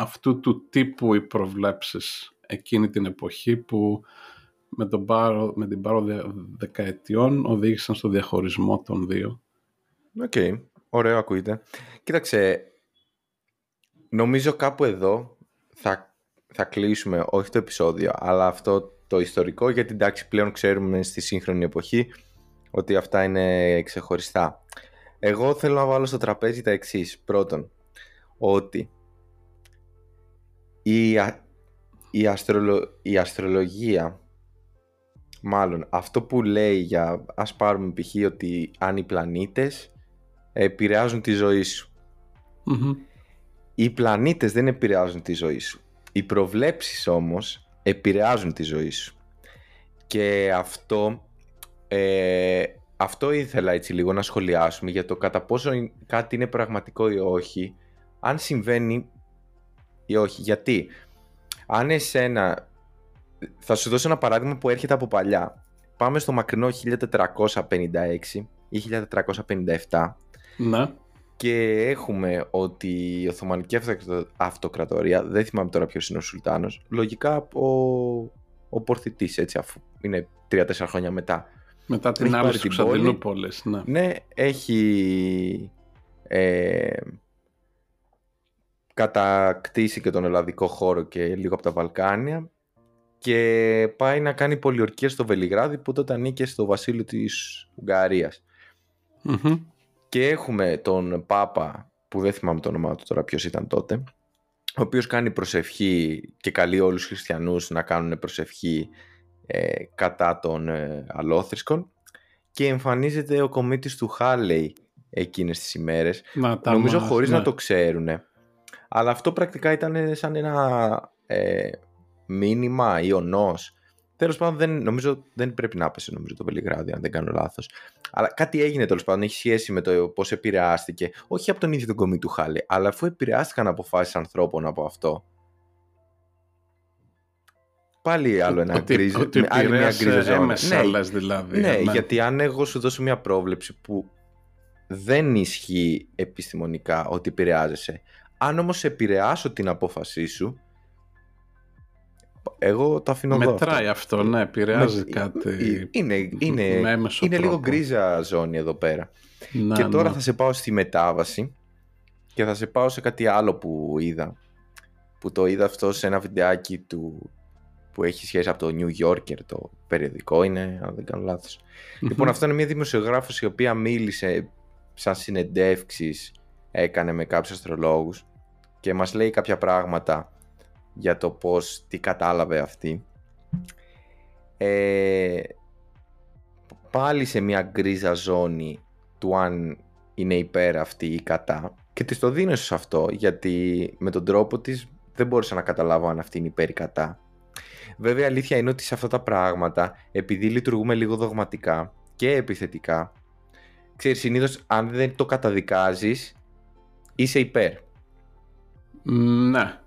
αυτού του τύπου οι προβλέψεις εκείνη την εποχή που με, τον πάρο, με την πάροδο δεκαετιών οδήγησαν στο διαχωρισμό των δύο. OK, okay. ωραίο ακούγεται. Κοίταξε, νομίζω κάπου εδώ θα, θα κλείσουμε, όχι το επεισόδιο, αλλά αυτό το ιστορικό, γιατί εντάξει πλέον ξέρουμε στη σύγχρονη εποχή ότι αυτά είναι ξεχωριστά. Εγώ θέλω να βάλω στο τραπέζι τα εξής. Πρώτον, ότι η, η, αστρολο, η αστρολογία, μάλλον αυτό που λέει για, ας πάρουμε π.χ. ότι αν οι πλανήτες επηρεάζουν τη ζωή σου. Οι πλανήτες δεν επηρεάζουν τη ζωή σου. Οι προβλέψεις όμως επηρεάζουν τη ζωή σου. Και αυτό, ε, αυτό ήθελα έτσι λίγο να σχολιάσουμε για το κατά πόσο κάτι είναι πραγματικό ή όχι, αν συμβαίνει ή όχι. Γιατί αν εσένα, θα σου δώσω ένα παράδειγμα που έρχεται από παλιά. Πάμε στο μακρινό 1456 ή 1457 ναι. και έχουμε ότι η Οθωμανική Αυτοκρατορία, δεν θυμάμαι τώρα ποιος είναι ο Σουλτάνος, λογικά ο, ο Πορθητής έτσι αφού είναι 3-4 χρόνια μετά. Μετά την άλλη του Ξαντινούπολης, ναι. Ναι, έχει ε, κατακτήσει και τον ελλαδικό χώρο και λίγο από τα Βαλκάνια και πάει να κάνει πολιορκία στο Βελιγράδι που τότε ανήκε στο βασίλειο της ουγγαριας Και έχουμε τον Πάπα, που δεν θυμάμαι το όνομά του τώρα ποιος ήταν τότε, ο οποίος κάνει προσευχή και καλεί όλους τους χριστιανούς να κάνουν προσευχή ε, κατά των ε, αλόθρησκων και εμφανίζεται ο κομίτης του Χάλεϊ εκείνες τις ημέρες, νομίζω μας, χωρίς να ναι. το ξέρουν. Αλλά αυτό πρακτικά ήταν σαν ένα ε, μήνυμα ή ονός. Τέλος πάντων, δεν, νομίζω δεν πρέπει να πέσει νομίζω, το Βελιγράδι, αν δεν κάνω λάθος. Αλλά κάτι έγινε τέλος πάντων, έχει σχέση με το πώς επηρεάστηκε. Όχι από τον ίδιο τον κομμή του Χάλε, αλλά αφού επηρεάστηκαν αποφάσεις ανθρώπων από αυτό. Πάλι άλλο ένα γκρίζ. Ότι άλλη μια γκρίζα έμεσα, ναι, δηλαδή. Ναι, ναι, γιατί αν εγώ σου δώσω μια πρόβλεψη που δεν ισχύει επιστημονικά ότι επηρεάζεσαι, αν όμως επηρεάσω την απόφασή σου, εγώ το αφήνω εδώ. Μετράει αυτό, ναι, επηρεάζει κάτι. Είναι, είναι, είναι λίγο γκρίζα ζώνη εδώ πέρα. Να, και τώρα θα σε πάω στη μετάβαση και θα σε πάω σε κάτι άλλο που είδα. Που το είδα αυτό σε ένα βιντεάκι του που έχει σχέση από το New Yorker, το περιοδικό είναι, αν δεν κάνω λάθος. Λοιπόν, αυτό είναι μια δημοσιογράφος η οποία μίλησε σαν συνεντεύξεις έκανε με κάποιους αστρολόγους και μας λέει κάποια πράγματα για το πώς, τι κατάλαβε αυτή. Ε, πάλι σε μια γκρίζα ζώνη του αν είναι υπέρ αυτή ή κατά και της το δίνω σε αυτό γιατί με τον τρόπο της δεν μπόρεσα να καταλάβω αν αυτή είναι υπέρ ή κατά. Βέβαια αλήθεια είναι ότι σε αυτά τα πράγματα επειδή λειτουργούμε λίγο δογματικά και επιθετικά ξέρεις συνήθως αν δεν το καταδικάζεις είσαι υπέρ. Ναι.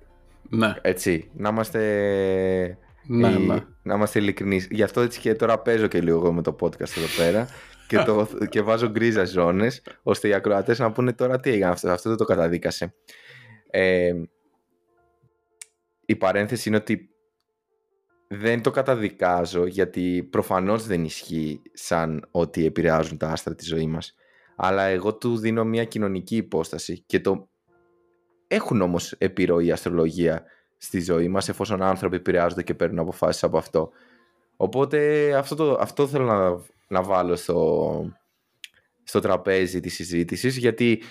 Ναι. Έτσι. Να είμαστε. Ναι, ναι. Να είμαστε ειλικρινείς. Γι' αυτό έτσι και τώρα παίζω και λίγο με το podcast εδώ πέρα και, το, και βάζω γκρίζα ζώνες, ώστε οι ακροατές να πούνε τώρα τι έγινε αυτό. Αυτό δεν το καταδίκασε. Ε, η παρένθεση είναι ότι δεν το καταδικάζω γιατί προφανώς δεν ισχύει σαν ότι επηρεάζουν τα άστρα της ζωής μας. Αλλά εγώ του δίνω μια κοινωνική υπόσταση και το έχουν όμως επιρροή η αστρολογία στη ζωή μας, εφόσον άνθρωποι επηρεάζονται και παίρνουν αποφάσεις από αυτό. Οπότε αυτό, το, αυτό θέλω να, να βάλω στο, στο τραπέζι της συζήτησης, γιατί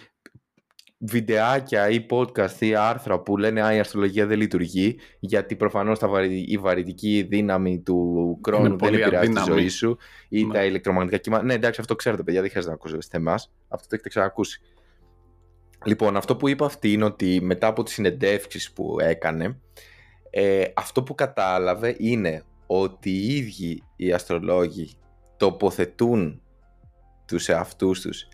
βιντεάκια ή podcast ή άρθρα που λένε «Α, η αστρολογία δεν λειτουργεί», γιατί προφανώς η βαρυτική δύναμη του χρόνου δεν επηρεάζει τη ζωή σου ή ναι. τα ηλεκτρομαγνητικά κύματα. Ναι, εντάξει, αυτό ξέρετε, παιδιά, δεν χρειάζεται να ακούσετε εμάς. Αυτό το έχετε ξανακούσει. Λοιπόν, αυτό που είπα αυτή είναι ότι μετά από τις συνεντεύξεις που έκανε, ε, αυτό που κατάλαβε είναι ότι οι ίδιοι οι αστρολόγοι τοποθετούν τους εαυτούς τους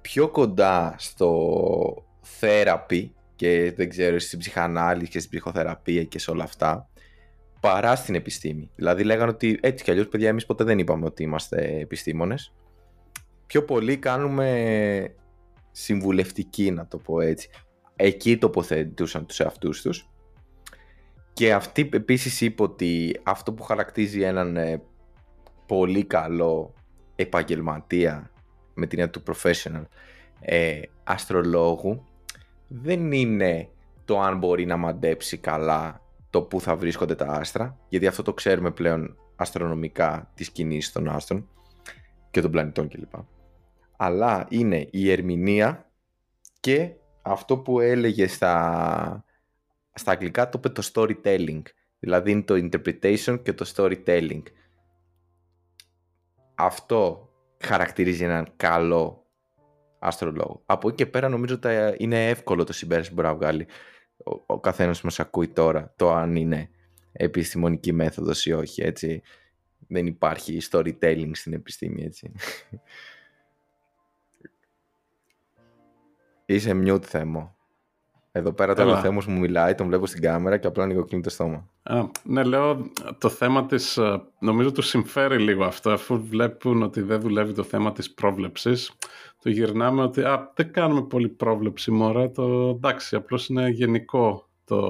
πιο κοντά στο θέραπη και δεν ξέρω στην ψυχανάλυση και στην ψυχοθεραπεία και σε όλα αυτά παρά στην επιστήμη. Δηλαδή λέγανε ότι έτσι κι αλλιώς παιδιά εμείς ποτέ δεν είπαμε ότι είμαστε επιστήμονες. Πιο πολύ κάνουμε συμβουλευτική να το πω έτσι. Εκεί τοποθετούσαν τους εαυτούς τους Και αυτή επίσης είπε ότι αυτό που χαρακτίζει έναν ε, πολύ καλό επαγγελματία με την έννοια του professional ε, αστρολόγου δεν είναι το αν μπορεί να μαντέψει καλά το που θα βρίσκονται τα άστρα, γιατί αυτό το ξέρουμε πλέον αστρονομικά της κινήσεις των άστρων και των πλανητών κλπ. Αλλά είναι η ερμηνεία και αυτό που έλεγε στα, στα αγγλικά το είπε το storytelling. Δηλαδή είναι το interpretation και το storytelling. Αυτό χαρακτηρίζει έναν καλό αστρολόγο. Από εκεί και πέρα νομίζω ότι είναι εύκολο το συμπέρασμα που μπορεί να βγάλει ο, ο καθένας που μας ακούει τώρα το αν είναι επιστημονική μέθοδος ή όχι, έτσι. Δεν υπάρχει storytelling στην επιστήμη, έτσι. Είσαι mute θέμο. Εδώ πέρα τώρα ο Θέμος μου μιλάει, τον βλέπω στην κάμερα και απλά λίγο κλείνει το στόμα. Α, ναι, λέω το θέμα της, ε, νομίζω του συμφέρει λίγο αυτό, αφού βλέπουν ότι δεν δουλεύει το θέμα της πρόβλεψης. Το γυρνάμε ότι α, δεν κάνουμε πολύ πρόβλεψη μωρέ, το εντάξει, απλώς είναι γενικό το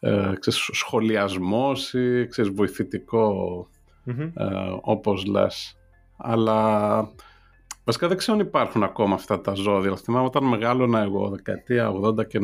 ε, ξέρεις, σχολιασμός ή ξέρεις, βοηθητικό mm-hmm. ε, όπως λες. Αλλά Βασικά δεν ξέρω αν υπάρχουν ακόμα αυτά τα ζώδια. Θυμάμαι όταν μεγάλωνα εγώ, δεκαετία 80 και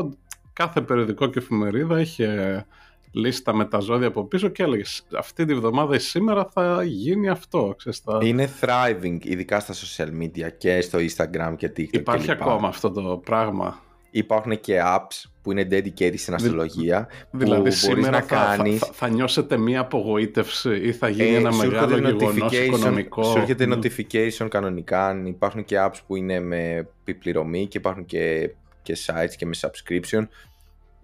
90, κάθε περιοδικό και εφημερίδα είχε λίστα με τα ζώδια από πίσω και έλεγε αυτή τη βδομάδα ή σήμερα θα γίνει αυτό. Ξέρεις, θα... Είναι thriving, ειδικά στα social media και στο Instagram και TikTok. Υπάρχει και ακόμα αυτό το πράγμα. Υπάρχουν και apps που είναι dedicated στην αστρολογία. Δηλαδή που σήμερα να θα, κάνεις... θα, θα, νιώσετε μία απογοήτευση ή θα γίνει ε, ένα μεγάλο γεγονός οικονομικό; Σου έρχεται notification κανονικά. Υπάρχουν και apps που είναι με επιπληρωμή και υπάρχουν και, και sites και με subscription.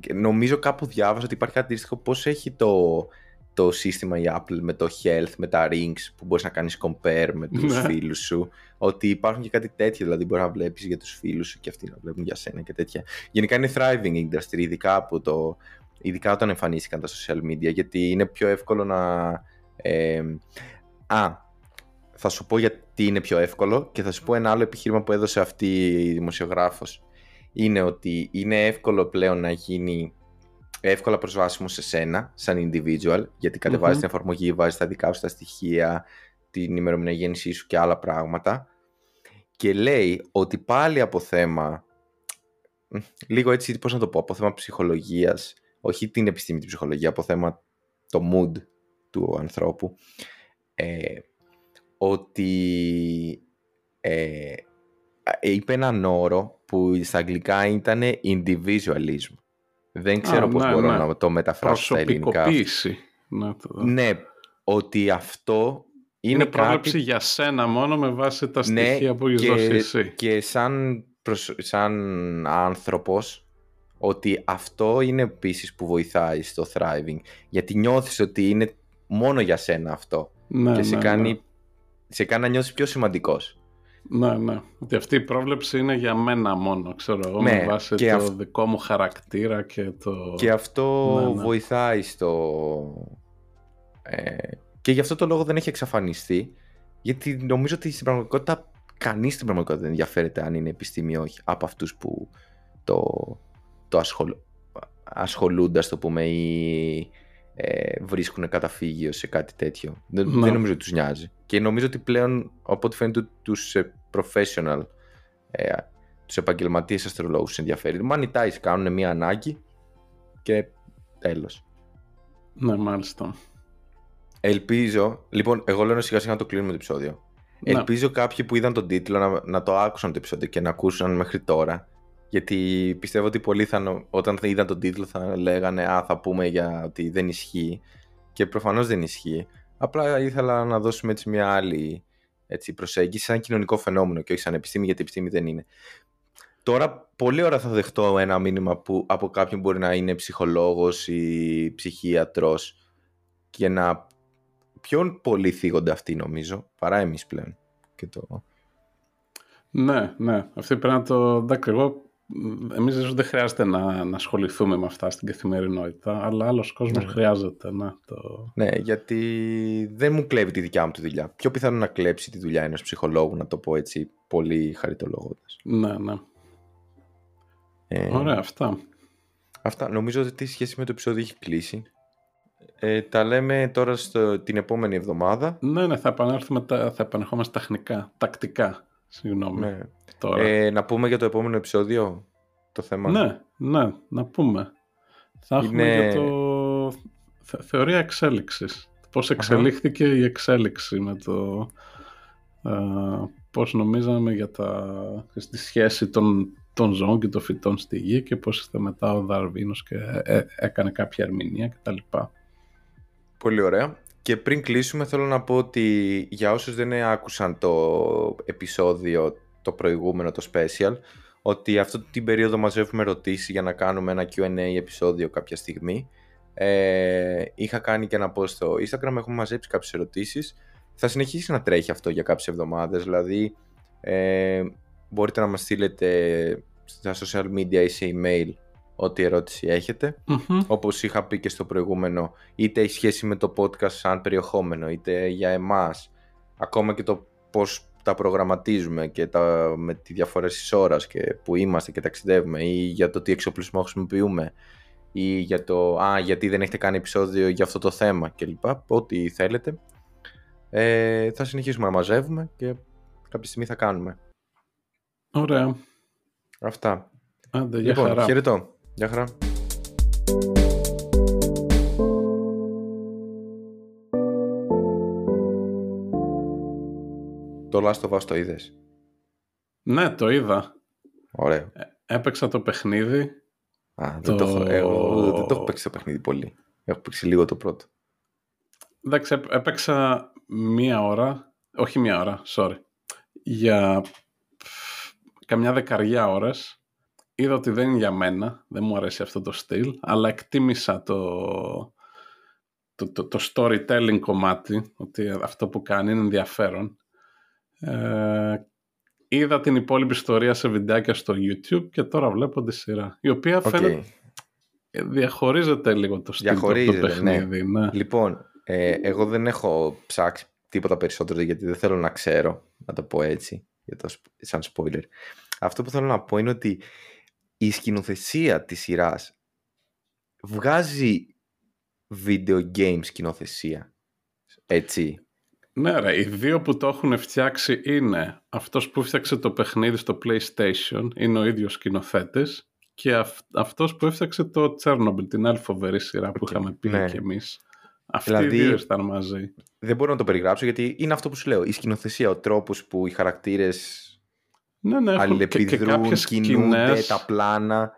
Και νομίζω κάπου διάβασα ότι υπάρχει κάτι αντίστοιχο πώς έχει το, το σύστημα η Apple με το health, με τα rings που μπορείς να κάνεις compare με τους ναι. φίλους σου ότι υπάρχουν και κάτι τέτοιο, δηλαδή μπορεί να βλέπεις για τους φίλους σου και αυτοί να βλέπουν για σένα και τέτοια. Γενικά είναι thriving industry, ειδικά, από το, ειδικά όταν εμφανίστηκαν τα social media, γιατί είναι πιο εύκολο να... Ε, α, θα σου πω γιατί είναι πιο εύκολο και θα σου πω ένα άλλο επιχείρημα που έδωσε αυτή η δημοσιογράφος. Είναι ότι είναι εύκολο πλέον να γίνει εύκολα προσβάσιμο σε σένα, σαν individual, γιατί κατεβάζεις την εφαρμογή, βάζεις τα δικά σου τα στοιχεία, την ημερομηνία γέννησή σου και άλλα πράγματα. Και λέει ότι πάλι από θέμα, λίγο έτσι πώς να το πω, από θέμα ψυχολογίας, όχι την επιστήμη την ψυχολογία, από θέμα το mood του ανθρώπου, ε, ότι ε, είπε έναν όρο που στα αγγλικά ήταν individualism. Δεν ξέρω πώς ναι, μπορώ ναι. να το μεταφράσω στα ελληνικά. Ναι, ναι, ότι αυτό είναι, είναι πρόβλεψη για σένα μόνο με βάση τα ναι, στοιχεία που έχεις δώσει εσύ. Και σαν, προσ... σαν άνθρωπος ότι αυτό είναι επίσης που βοηθάει στο thriving. Γιατί νιώθεις ότι είναι μόνο για σένα αυτό. Ναι, και σε, ναι, κάνει, ναι. σε κάνει να νιώσεις πιο σημαντικός. Ναι, ναι. Ότι αυτή η πρόβλεψη είναι για μένα μόνο, ξέρω εγώ, με βάση το δικό μου χαρακτήρα και το... Και αυτό ναι, ναι. βοηθάει στο... Ε, και γι' αυτό το λόγο δεν έχει εξαφανιστεί, γιατί νομίζω ότι στην πραγματικότητα κανείς στην πραγματικότητα δεν ενδιαφέρεται αν είναι επιστήμη ή όχι από αυτούς που το, το ασχολ, ασχολούνται, ας το πούμε, ή ε, βρίσκουν καταφύγιο σε κάτι τέτοιο. Δεν, ναι. δεν νομίζω ότι τους νοιάζει. Και νομίζω ότι πλέον, από ό,τι φαίνεται, τους ε, professional, ε, τους επαγγελματίες αστρολόγους ενδιαφέρει. Monetize κάνουν μια ανάγκη και τέλος. Ναι, μάλιστα. Ελπίζω, λοιπόν, εγώ λέω σιγά σιγά να το κλείνουμε το επεισόδιο. Ναι. Ελπίζω κάποιοι που είδαν τον τίτλο να, να το άκουσαν το επεισόδιο και να ακούσαν μέχρι τώρα. Γιατί πιστεύω ότι πολλοί θα, όταν θα είδαν τον τίτλο θα λέγανε Α, θα πούμε για ότι δεν ισχύει. Και προφανώς δεν ισχύει. Απλά ήθελα να δώσουμε έτσι μια άλλη έτσι, προσέγγιση σαν κοινωνικό φαινόμενο και όχι σαν επιστήμη, γιατί επιστήμη δεν είναι. Τώρα, πολύ ώρα θα δεχτώ ένα μήνυμα που από κάποιον μπορεί να είναι ψυχολόγος ή ψυχίατρος και να πιο πολύ θίγονται αυτοί νομίζω, παρά εμείς πλέον. Και το... Ναι, ναι. Αυτή πρέπει να το... Εντάξει, εγώ... Εμείς δεν χρειάζεται να, να ασχοληθούμε με αυτά στην καθημερινότητα, αλλά άλλος κόσμος ναι. χρειάζεται. Ναι, το... ναι, γιατί δεν μου κλέβει τη δικιά μου τη δουλειά. Πιο πιθανό να κλέψει τη δουλειά ενός ψυχολόγου, να το πω έτσι, πολύ χαριτολογώντας. Ναι, ναι. Ε... Ωραία, αυτά. Αυτά. Νομίζω ότι τη σχέση με το επεισόδιο έχει κλείσει. Ε, τα λέμε τώρα στο, την επόμενη εβδομάδα. Ναι, ναι, θα επανέλθουμε, τα, θα επανερχόμαστε τεχνικά, τακτικά. Συγγνώμη. Ναι. Τώρα. Ε, να πούμε για το επόμενο επεισόδιο το θέμα; Ναι, ναι, να πούμε. Θα έχουμε Είναι- για το θε- θεωρία εξέλιξης. Πώς εξελίχθηκε η εξέλιξη με το... α, πώς νομίζαμε για τα, τη σχέση των, των ζώων και των φυτών στη γη και πώς ήρθε μετά ο Δαρβίνος και ε, έκανε κάποια ερμηνεία κτλ. Πολύ ωραία. Και πριν κλείσουμε θέλω να πω ότι για όσους δεν άκουσαν το επεισόδιο το προηγούμενο, το special, ότι αυτή την περίοδο μαζεύουμε ερωτήσεις για να κάνουμε ένα Q&A επεισόδιο κάποια στιγμή. Ε, είχα κάνει και ένα post στο Instagram, έχουμε μαζέψει κάποιες ερωτήσεις. Θα συνεχίσει να τρέχει αυτό για κάποιες εβδομάδες, δηλαδή ε, μπορείτε να μας στείλετε στα social media ή σε email ό,τι ερώτηση έχετε Μμμ. όπως είχα πει και στο προηγούμενο, είτε η σχέση με το podcast σαν περιεχόμενο, είτε για εμάς, ακόμα και το πώς τα προγραμματίζουμε και τα, με τη διαφορές της ώρας και που είμαστε και ταξιδεύουμε ή για το τι εξοπλισμό χρησιμοποιούμε ή για το «Α, γιατί δεν έχετε κάνει επεισόδιο για αυτό το θέμα» κλπ. Ό,τι θέλετε. Ε, θα συνεχίσουμε να μαζεύουμε και κάποια στιγμή θα κάνουμε. Ωραία. Αυτά. Άντε, για λοιπόν, χαρά. χαιρετώ. Γεια χαρά. Το Last of Us το είδες; Ναι, το είδα. Ωραίο. Έπαιξα το παιχνίδι. Α, δεν, Το- το... έχω, εγώ δεν το έχω παίξει το παιχνίδι πολύ. Έχω παίξει λίγο το πρώτο. Εντάξει, έπ- έπαιξα μία ώρα. Όχι μία ώρα, sorry. Για πφ, καμιά δεκαριά ώρες. Είδα ότι δεν είναι για μένα. Δεν μου αρέσει αυτό το στυλ. Αλλά εκτίμησα το, το, το, το storytelling κομμάτι. Ότι αυτό που κάνει είναι ενδιαφέρον. Ε, είδα την υπόλοιπη ιστορία σε βιντεάκια στο YouTube και τώρα βλέπω τη σειρά. Η οποία Οκ. φαίνεται διαχωρίζεται λίγο το στυλ του από το Διαχωρίζεται, ναι. παιχνίδι. ναι. Λοιπόν, ε, εγώ δεν έχω ψάξει τίποτα περισσότερο γιατί δεν θέλω να ξέρω, να το πω έτσι, για το, σπ- σαν spoiler. Αυτό που θέλω να πω είναι ότι η σκηνοθεσία της σειράς βγάζει video game σκηνοθεσία. Έτσι; Ναι ρε, οι δύο που το έχουν φτιάξει είναι αυτός που φτιάξε το παιχνίδι στο PlayStation, είναι ο ίδιος σκηνοθέτης και αυ- αυτός που έφτιαξε το Chernobyl, την άλλη φοβερή σειρά που Οκ, είχαμε πει ναι. και εμείς. Αυτοί Δηλαδή- οι δύο ήταν μαζί. Δεν μπορώ να το περιγράψω γιατί είναι αυτό που σου λέω. Η σκηνοθεσία, ο τρόπος που οι χαρακτήρες Ναι, ναι, έχουν και, και αλληλεπιδρούν, κάποιες κινούνται, σκηνές. τα πλάνα,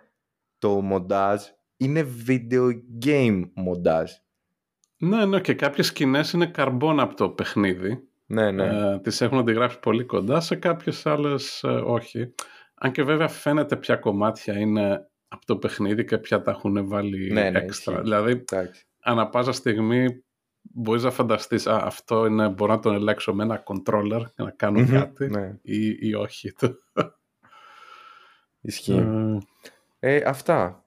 το μοντάζ. Είναι video game μοντάζ. Ναι, ναι, και κάποιες σκηνές είναι καρμπόν από το παιχνίδι. Ναι, ναι. Ε, τις έχουν αντιγράψει πολύ κοντά, σε κάποιες άλλες ε, όχι. Αν και βέβαια φαίνεται ποια κομμάτια είναι από το παιχνίδι και ποια τα έχουν βάλει Ναι, ναι, έξτρα. ισχύει. Δηλαδή, Εντάξει. ανά πάσα στιγμή μπορείς να φανταστείς «Α, αυτό είναι, μπορώ να τον ελέγξω με ένα controller και να κάνω Μμμ, κάτι Ναι, ή, ή όχι. ισχύει. Ε, Ε, αυτά.